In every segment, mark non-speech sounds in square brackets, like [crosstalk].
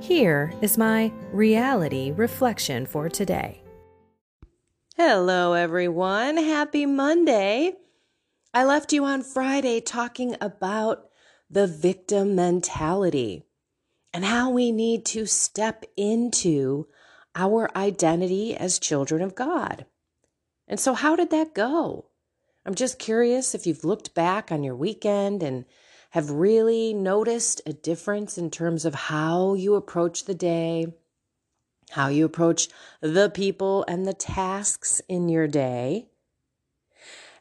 Here is my reality reflection for today. Hello, everyone. Happy Monday. I left you on Friday talking about the victim mentality and how we need to step into our identity as children of God. And so, how did that go? I'm just curious if you've looked back on your weekend and have really noticed a difference in terms of how you approach the day, how you approach the people and the tasks in your day,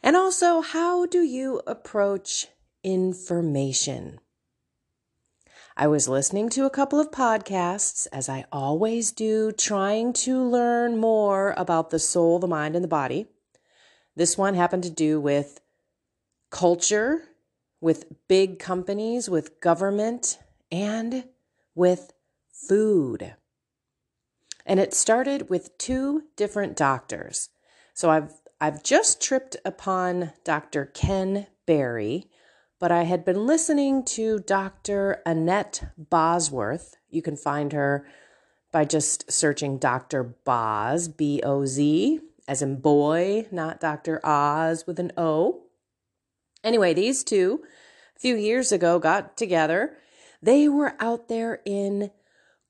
and also how do you approach information. I was listening to a couple of podcasts, as I always do, trying to learn more about the soul, the mind, and the body. This one happened to do with culture with big companies, with government, and with food. And it started with two different doctors. So I've I've just tripped upon Dr. Ken Berry, but I had been listening to Dr. Annette Bosworth. You can find her by just searching Dr. Boz, B O Z, as in boy, not Dr. Oz with an O. Anyway, these two, a few years ago, got together. They were out there in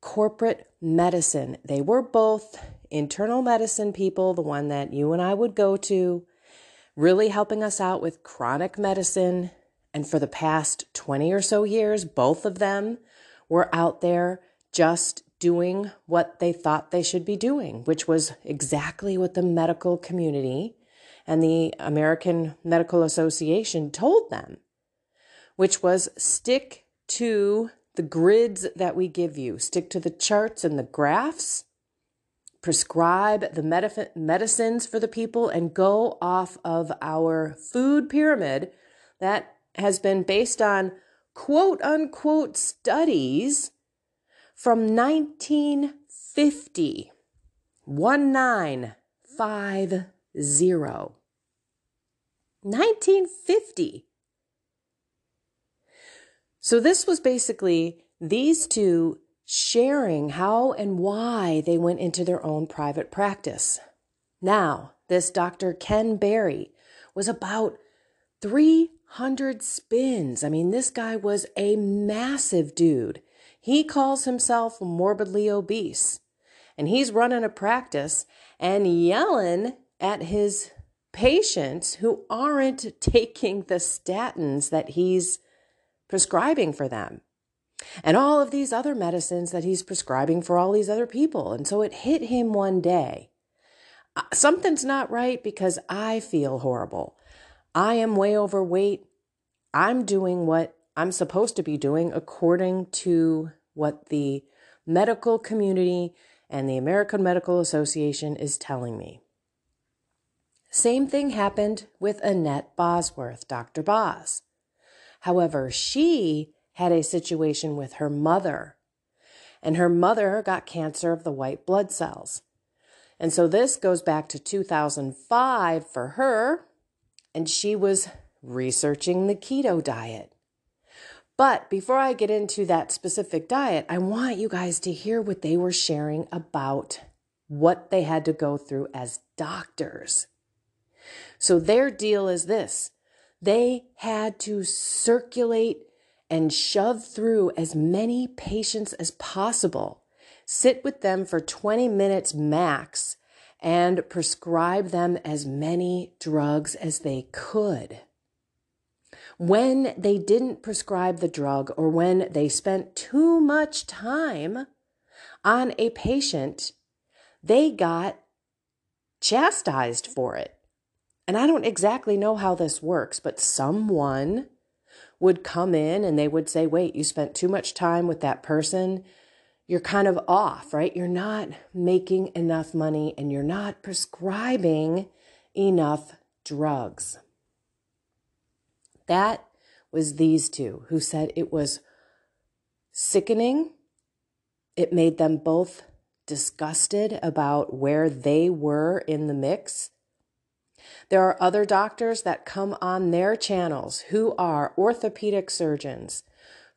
corporate medicine. They were both internal medicine people, the one that you and I would go to, really helping us out with chronic medicine. And for the past 20 or so years, both of them were out there just doing what they thought they should be doing, which was exactly what the medical community and the American Medical Association told them, which was stick to the grids that we give you, stick to the charts and the graphs, prescribe the medif- medicines for the people, and go off of our food pyramid that has been based on quote unquote studies from 1950. 1950. 1950. So this was basically these two sharing how and why they went into their own private practice. Now, this Dr. Ken Berry was about 300 spins. I mean, this guy was a massive dude. He calls himself morbidly obese, and he's running a practice and yelling at his patients who aren't taking the statins that he's prescribing for them and all of these other medicines that he's prescribing for all these other people. And so it hit him one day. Uh, something's not right because I feel horrible. I am way overweight. I'm doing what I'm supposed to be doing according to what the medical community and the American Medical Association is telling me. Same thing happened with Annette Bosworth, Dr. Boz. However, she had a situation with her mother, and her mother got cancer of the white blood cells. And so this goes back to 2005 for her, and she was researching the keto diet. But before I get into that specific diet, I want you guys to hear what they were sharing about what they had to go through as doctors. So their deal is this they had to circulate and shove through as many patients as possible, sit with them for 20 minutes max, and prescribe them as many drugs as they could. When they didn't prescribe the drug or when they spent too much time on a patient, they got chastised for it. And I don't exactly know how this works, but someone would come in and they would say, Wait, you spent too much time with that person. You're kind of off, right? You're not making enough money and you're not prescribing enough drugs. That was these two who said it was sickening. It made them both disgusted about where they were in the mix. There are other doctors that come on their channels who are orthopedic surgeons,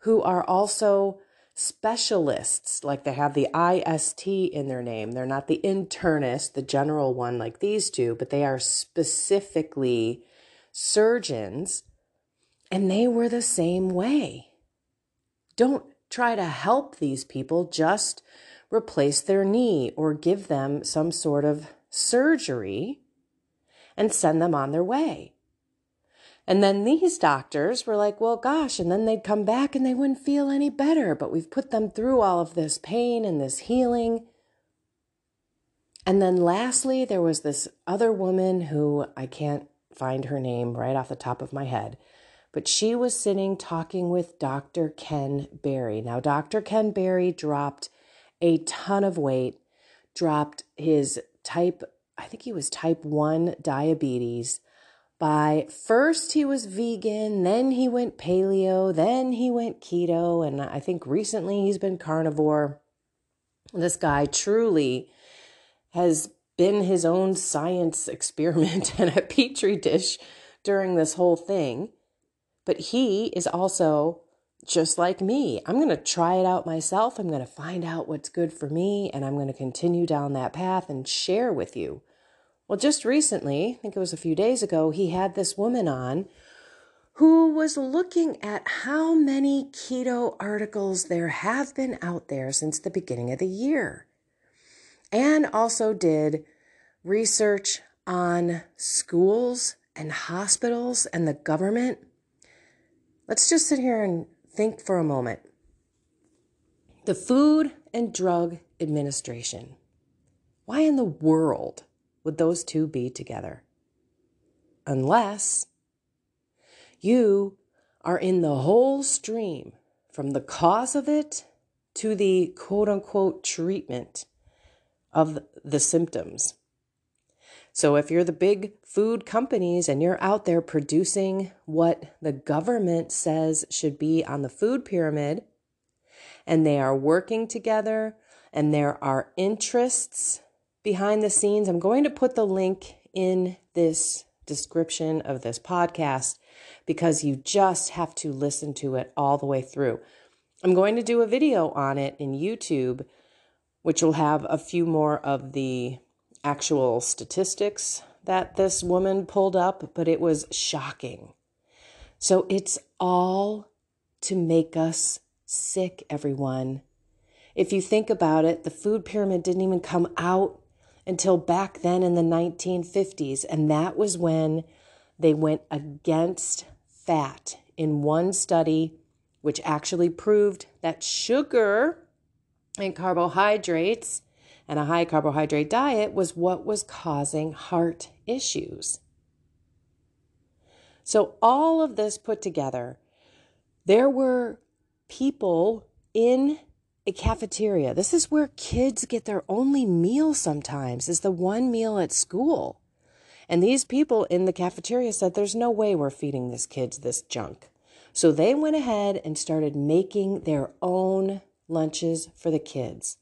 who are also specialists, like they have the IST in their name. They're not the internist, the general one like these two, but they are specifically surgeons, and they were the same way. Don't try to help these people, just replace their knee or give them some sort of surgery and send them on their way. And then these doctors were like, well, gosh, and then they'd come back and they wouldn't feel any better, but we've put them through all of this pain and this healing. And then lastly, there was this other woman who I can't find her name right off the top of my head, but she was sitting talking with Dr. Ken Berry. Now, Dr. Ken Berry dropped a ton of weight, dropped his type, I think he was type 1 diabetes. By first, he was vegan, then he went paleo, then he went keto, and I think recently he's been carnivore. This guy truly has been his own science experiment [laughs] and a petri dish during this whole thing. But he is also just like me. I'm going to try it out myself. I'm going to find out what's good for me, and I'm going to continue down that path and share with you. Well, just recently, I think it was a few days ago, he had this woman on who was looking at how many keto articles there have been out there since the beginning of the year, and also did research on schools and hospitals and the government. Let's just sit here and think for a moment. The Food and Drug Administration. Why in the world would those two be together? Unless you are in the whole stream from the cause of it to the quote unquote treatment of the symptoms. So if you're the big food companies and you're out there producing what the government says should be on the food pyramid, and they are working together and there are interests behind the scenes, I'm going to put the link in this description of this podcast because you just have to listen to it all the way through. I'm going to do a video on it in YouTube, which will have a few more of the actual statistics that this woman pulled up, but it was shocking. So it's all to make us sick, everyone. If you think about it, the food pyramid didn't even come out until back then in the 1950s, and that was when they went against fat in one study, which actually proved that sugar and carbohydrates and a high carbohydrate diet was what was causing heart issues. So, all of this put together, there were people in cafeteria. This is where kids get their only meal sometimes, is the one meal at school. And these people in the cafeteria said, There's no way we're feeding this kids this junk. So they went ahead and started making their own lunches for the kids.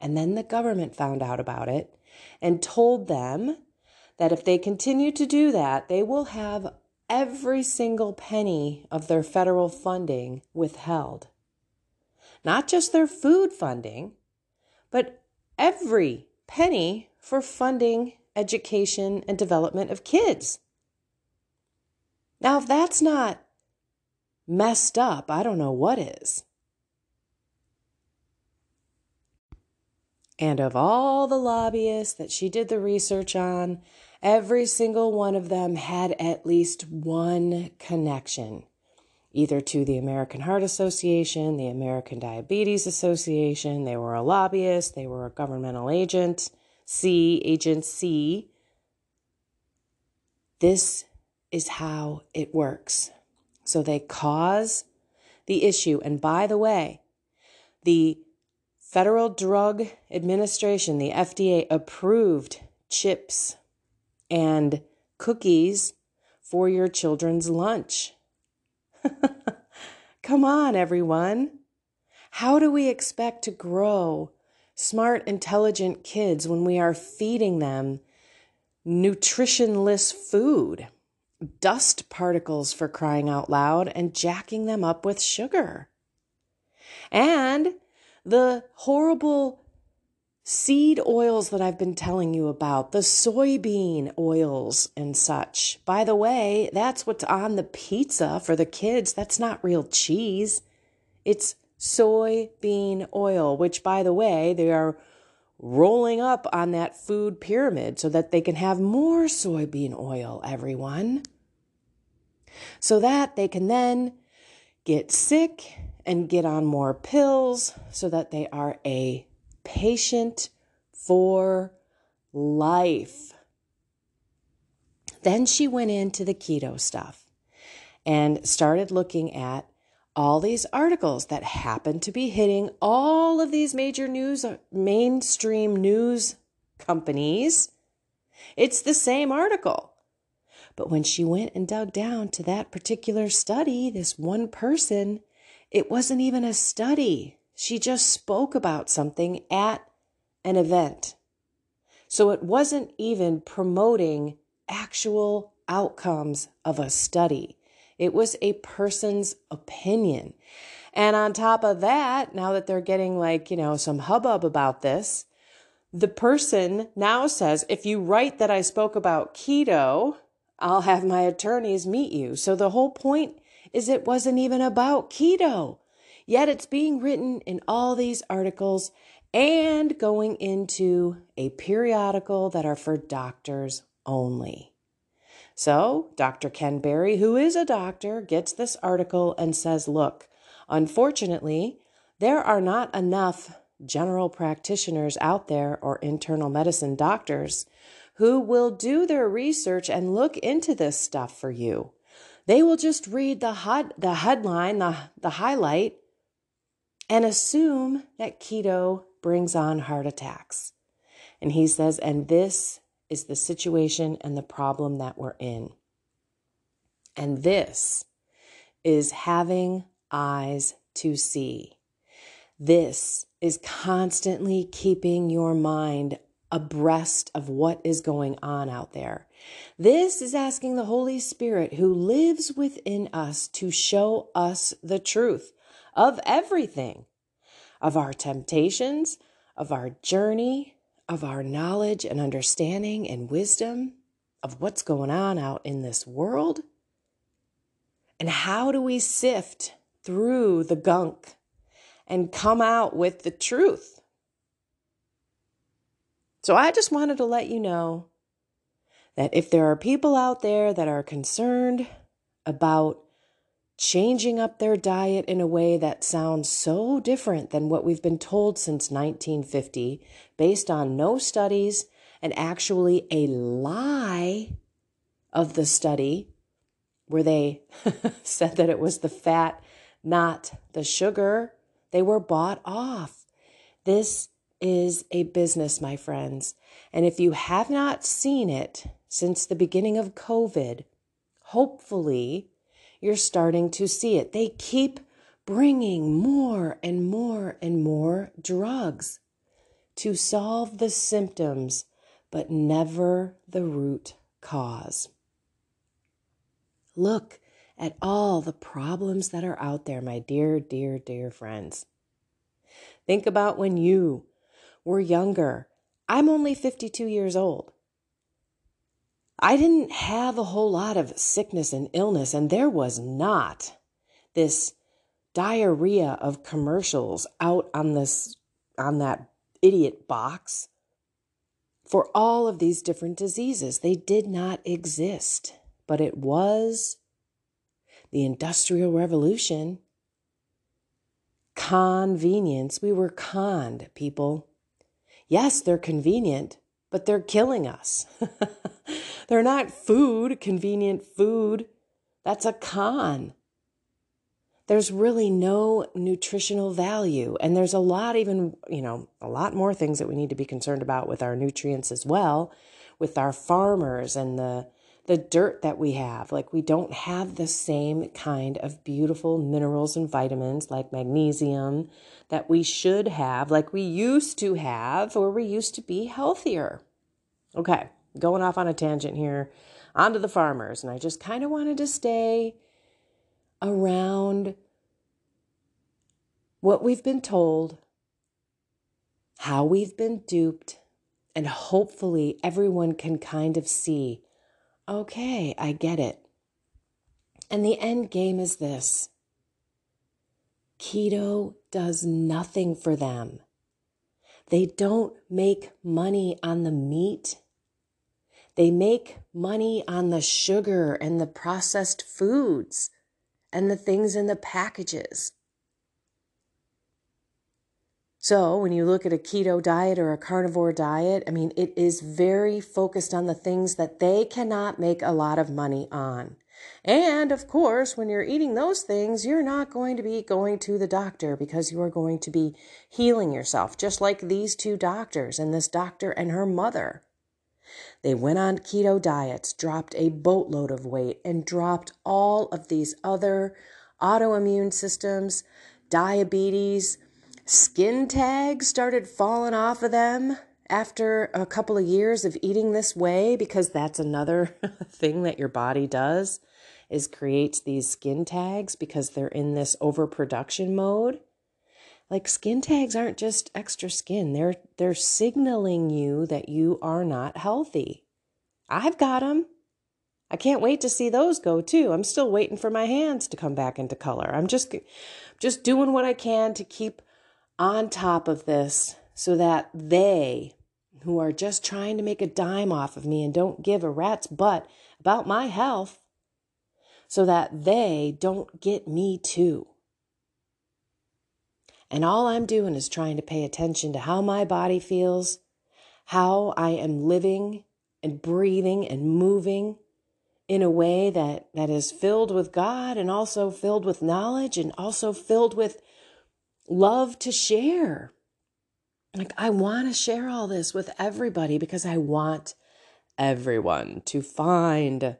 And then the government found out about it and told them that if they continue to do that, they will have every single penny of their federal funding withheld. Not just their food funding, but every penny for funding education and development of kids. Now, if that's not messed up, I don't know what is. And of all the lobbyists that she did the research on, every single one of them had at least one connection either to the American Heart Association, the American Diabetes Association, they were a lobbyist, they were a governmental agent, C, agent C. This is how it works. So they cause the issue. And by the way, the Federal Drug Administration, the FDA, approved chips and cookies for your children's lunch. [laughs] Come on, everyone. How do we expect to grow smart, intelligent kids when we are feeding them nutritionless food, dust particles for crying out loud, and jacking them up with sugar? And the horrible seed oils that I've been telling you about, the soybean oils and such. By the way, that's what's on the pizza for the kids. That's not real cheese. It's soybean oil, which, by the way, they are rolling up on that food pyramid so that they can have more soybean oil, everyone. So that they can then get sick and get on more pills so that they are a patient for life. Then she went into the keto stuff and started looking at all these articles that happened to be hitting all of these major news, uh, mainstream news companies. It's the same article. But when she went and dug down to that particular study, this one person, it wasn't even a study. She just spoke about something at an event. So it wasn't even promoting actual outcomes of a study. It was a person's opinion. And on top of that, now that they're getting like, you know, some hubbub about this, the person now says, if you write that I spoke about keto, I'll have my attorneys meet you. So the whole point is it wasn't even about keto. Yet it's being written in all these articles and going into a periodical that are for doctors only. So, Dr. Ken Berry, who is a doctor, gets this article and says, Look, unfortunately, there are not enough general practitioners out there or internal medicine doctors who will do their research and look into this stuff for you. They will just read the, hot, the headline, the, the highlight, and assume that keto brings on heart attacks. And he says, and this is the situation and the problem that we're in. And this is having eyes to see. This is constantly keeping your mind abreast of what is going on out there. This is asking the Holy Spirit who lives within us to show us the truth of everything of our temptations, of our journey, of our knowledge and understanding and wisdom of what's going on out in this world. And how do we sift through the gunk and come out with the truth? So I just wanted to let you know that if there are people out there that are concerned about changing up their diet in a way that sounds so different than what we've been told since 1950, based on no studies and actually a lie of the study where they [laughs] said that it was the fat, not the sugar. They were bought off. This is a business, my friends. And if you have not seen it since the beginning of COVID, hopefully you're starting to see it. They keep bringing more and more and more drugs to solve the symptoms, but never the root cause. Look at all the problems that are out there, my dear, dear, dear friends. Think about when you were younger. I'm only 52 years old. I didn't have a whole lot of sickness and illness, and there was not this diarrhea of commercials out on this on that idiot box for all of these different diseases. They did not exist, but it was the Industrial Revolution. Convenience. We were conned, people. Yes, they're convenient, but they're killing us. [laughs] they're not food, convenient food. That's a con there's really no nutritional value. And there's a lot, even, you know, a lot more things that we need to be concerned about with our nutrients as well, with our farmers and the, the dirt that we have. Like, we don't have the same kind of beautiful minerals and vitamins like magnesium that we should have, like we used to have, or we used to be healthier. Okay, going off on a tangent here, onto the farmers. And I just kind of wanted to stay around what we've been told, how we've been duped, and hopefully everyone can kind of see okay, I get it. And the end game is this keto does nothing for them. They don't make money on the meat. They make money on the sugar and the processed foods and the things in the packages. So, when you look at a keto diet or a carnivore diet, I mean, it is very focused on the things that they cannot make a lot of money on. And of course, when you're eating those things, you're not going to be going to the doctor because you are going to be healing yourself, just like these two doctors and this doctor and her mother. They went on keto diets, dropped a boatload of weight, and dropped all of these other autoimmune systems, diabetes, skin tags started falling off of them after a couple of years of eating this way because that's another [laughs] thing that your body does is creates these skin tags because they're in this overproduction mode like skin tags aren't just extra skin. They're they're signaling you that you are not healthy. I've got them. I can't wait to see those go too. I'm still waiting for my hands to come back into color. I'm just just doing what I can to keep on top of this so that they who are just trying to make a dime off of me and don't give a rat's butt about my health so that they don't get me too. And all I'm doing is trying to pay attention to how my body feels, how I am living and breathing and moving in a way that, that is filled with God and also filled with knowledge and also filled with love to share. Like, I want to share all this with everybody because I want everyone to find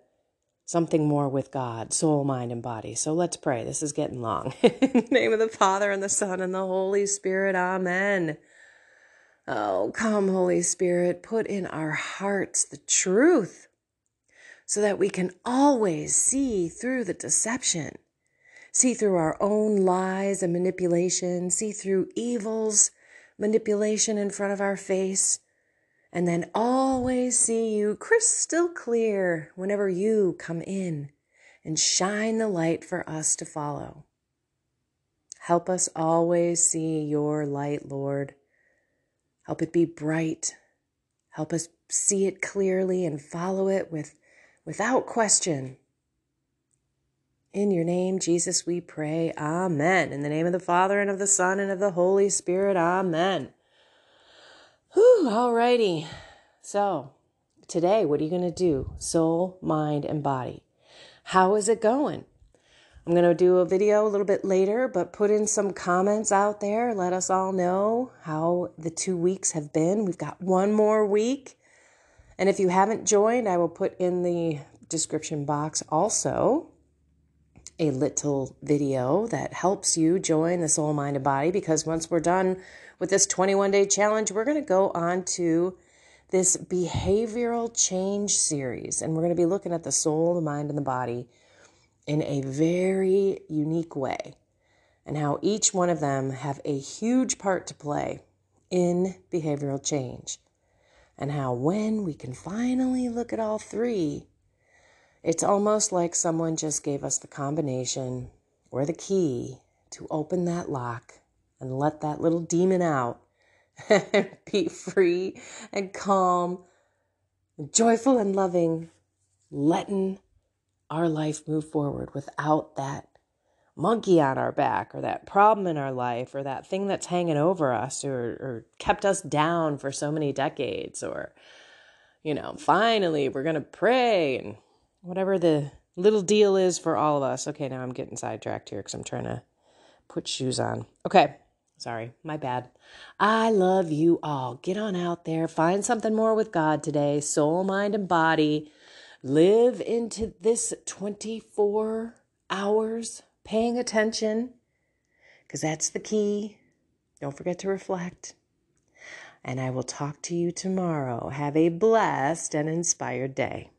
something more with God, soul, mind, and body. So let's pray. This is getting long. [laughs] In the name of the Father, and the Son, and the Holy Spirit. Amen. Oh, come, Holy Spirit, put in our hearts the truth so that we can always see through the deception, see through our own lies and manipulation, see through evil's manipulation in front of our face and then always see you crystal clear whenever you come in and shine the light for us to follow. Help us always see your light, Lord. Help it be bright. Help us see it clearly and follow it with, without question. In your name, Jesus, we pray. Amen. In the name of the Father, and of the Son, and of the Holy Spirit. Amen. Whew, alrighty. So, today, what are you going to do? Soul, mind, and body. How is it going? I'm going to do a video a little bit later, but put in some comments out there. Let us all know how the two weeks have been. We've got one more week. And if you haven't joined, I will put in the description box also a little video that helps you join the soul, mind, and body because once we're done with this 21 day challenge, we're going to go on to this behavioral change series. And we're going to be looking at the soul, the mind, and the body in a very unique way. And how each one of them have a huge part to play in behavioral change. And how when we can finally look at all three, it's almost like someone just gave us the combination or the key to open that lock and let that little demon out [laughs] and be free and calm, and joyful and loving, letting our life move forward without that monkey on our back or that problem in our life or that thing that's hanging over us or, or kept us down for so many decades or you know finally we're going to pray and whatever the little deal is for all of us. Okay now i'm getting sidetracked here because i'm trying to put shoes on. Okay sorry my bad i love you all get on out there find something more with god today soul mind and body live into this 24 hours paying attention, because that's the key. Don't forget to reflect. And I will talk to you tomorrow. Have a blessed and inspired day.